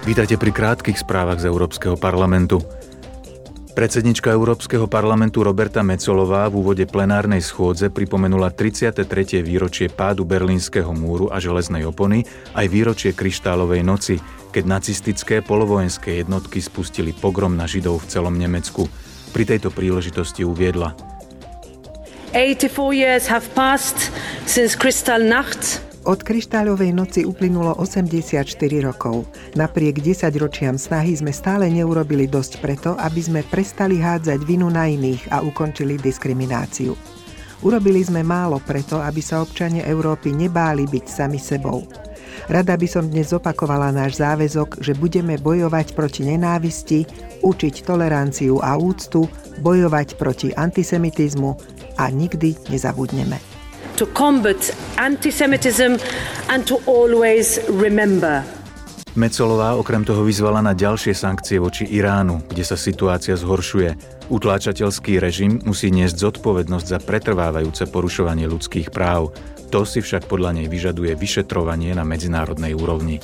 Vítajte pri krátkých správach z Európskeho parlamentu. Predsednička Európskeho parlamentu Roberta Mecolová v úvode plenárnej schôdze pripomenula 33. výročie pádu Berlínskeho múru a železnej opony aj výročie kryštálovej noci, keď nacistické polovojenské jednotky spustili pogrom na Židov v celom Nemecku. Pri tejto príležitosti uviedla. 84 years have passed since Kristallnacht od kryštáľovej noci uplynulo 84 rokov. Napriek 10 ročiam snahy sme stále neurobili dosť preto, aby sme prestali hádzať vinu na iných a ukončili diskrimináciu. Urobili sme málo preto, aby sa občania Európy nebáli byť sami sebou. Rada by som dnes opakovala náš záväzok, že budeme bojovať proti nenávisti, učiť toleranciu a úctu, bojovať proti antisemitizmu a nikdy nezabudneme to combat antisemitism and to always remember. Mecolová okrem toho vyzvala na ďalšie sankcie voči Iránu, kde sa situácia zhoršuje. Utláčateľský režim musí niesť zodpovednosť za pretrvávajúce porušovanie ľudských práv. To si však podľa nej vyžaduje vyšetrovanie na medzinárodnej úrovni.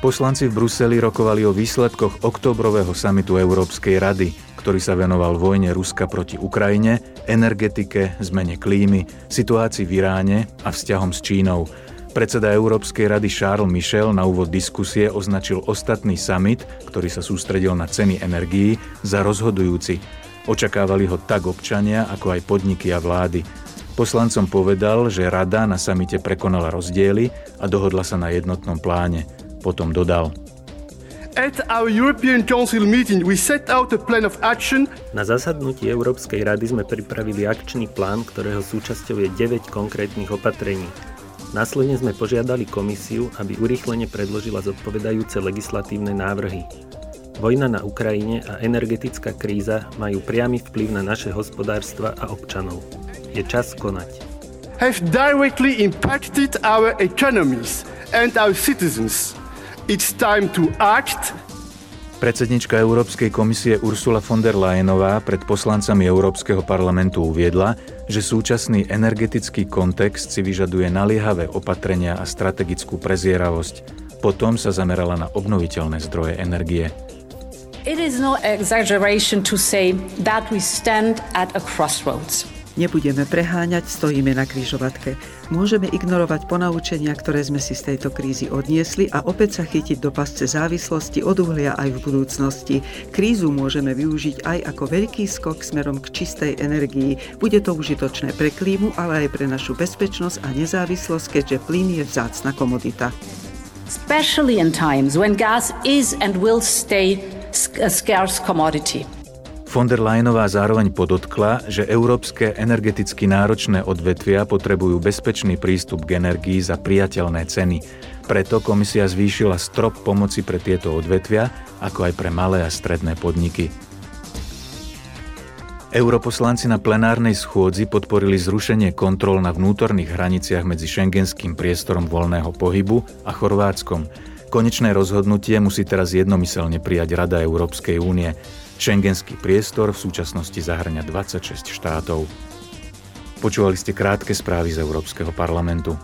Poslanci v Bruseli rokovali o výsledkoch oktobrového samitu Európskej rady, ktorý sa venoval vojne Ruska proti Ukrajine, energetike, zmene klímy, situácii v Iráne a vzťahom s Čínou. Predseda Európskej rady Charles Michel na úvod diskusie označil ostatný summit, ktorý sa sústredil na ceny energií, za rozhodujúci. Očakávali ho tak občania, ako aj podniky a vlády. Poslancom povedal, že rada na samite prekonala rozdiely a dohodla sa na jednotnom pláne. Potom dodal. Na zasadnutí Európskej rady sme pripravili akčný plán, ktorého súčasťou je 9 konkrétnych opatrení. Následne sme požiadali komisiu, aby urýchlene predložila zodpovedajúce legislatívne návrhy. Vojna na Ukrajine a energetická kríza majú priamy vplyv na naše hospodárstva a občanov. Je čas konať. Have directly impacted our economies and our citizens. It's time to act. Predsednička Európskej komisie Ursula von der Leyenová pred poslancami Európskeho parlamentu uviedla, že súčasný energetický kontext si vyžaduje naliehavé opatrenia a strategickú prezieravosť. Potom sa zamerala na obnoviteľné zdroje energie. It is no exaggeration to say that we stand at a crossroads. Nebudeme preháňať, stojíme na kryžovatke. Môžeme ignorovať ponaučenia, ktoré sme si z tejto krízy odniesli a opäť sa chytiť do pasce závislosti od uhlia aj v budúcnosti. Krízu môžeme využiť aj ako veľký skok smerom k čistej energii. Bude to užitočné pre klímu, ale aj pre našu bezpečnosť a nezávislosť, keďže plyn je vzácna komodita. Especially in times when gas is and will stay a scarce commodity. Von der Leyenová zároveň podotkla, že európske energeticky náročné odvetvia potrebujú bezpečný prístup k energii za priateľné ceny. Preto komisia zvýšila strop pomoci pre tieto odvetvia, ako aj pre malé a stredné podniky. Europoslanci na plenárnej schôdzi podporili zrušenie kontrol na vnútorných hraniciach medzi šengenským priestorom voľného pohybu a Chorvátskom. Konečné rozhodnutie musí teraz jednomyselne prijať Rada Európskej únie. Schengenský priestor v súčasnosti zahrňa 26 štátov. Počúvali ste krátke správy z Európskeho parlamentu.